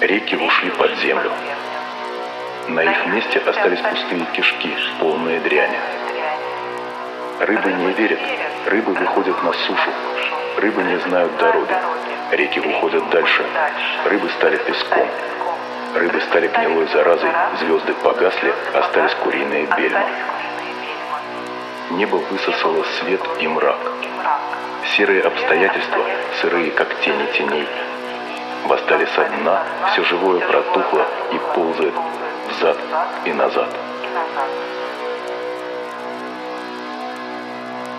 Реки ушли под землю. На их месте остались пустые кишки, полные дряни. Рыбы не верят, рыбы выходят на сушу, рыбы не знают дороги, реки уходят дальше, рыбы стали песком, рыбы стали гнилой заразой, звезды погасли, остались куриные бельма. Небо высосало свет и мрак. Серые обстоятельства, сырые, как тени теней, восстали со дна, все живое протухло и ползает взад и назад.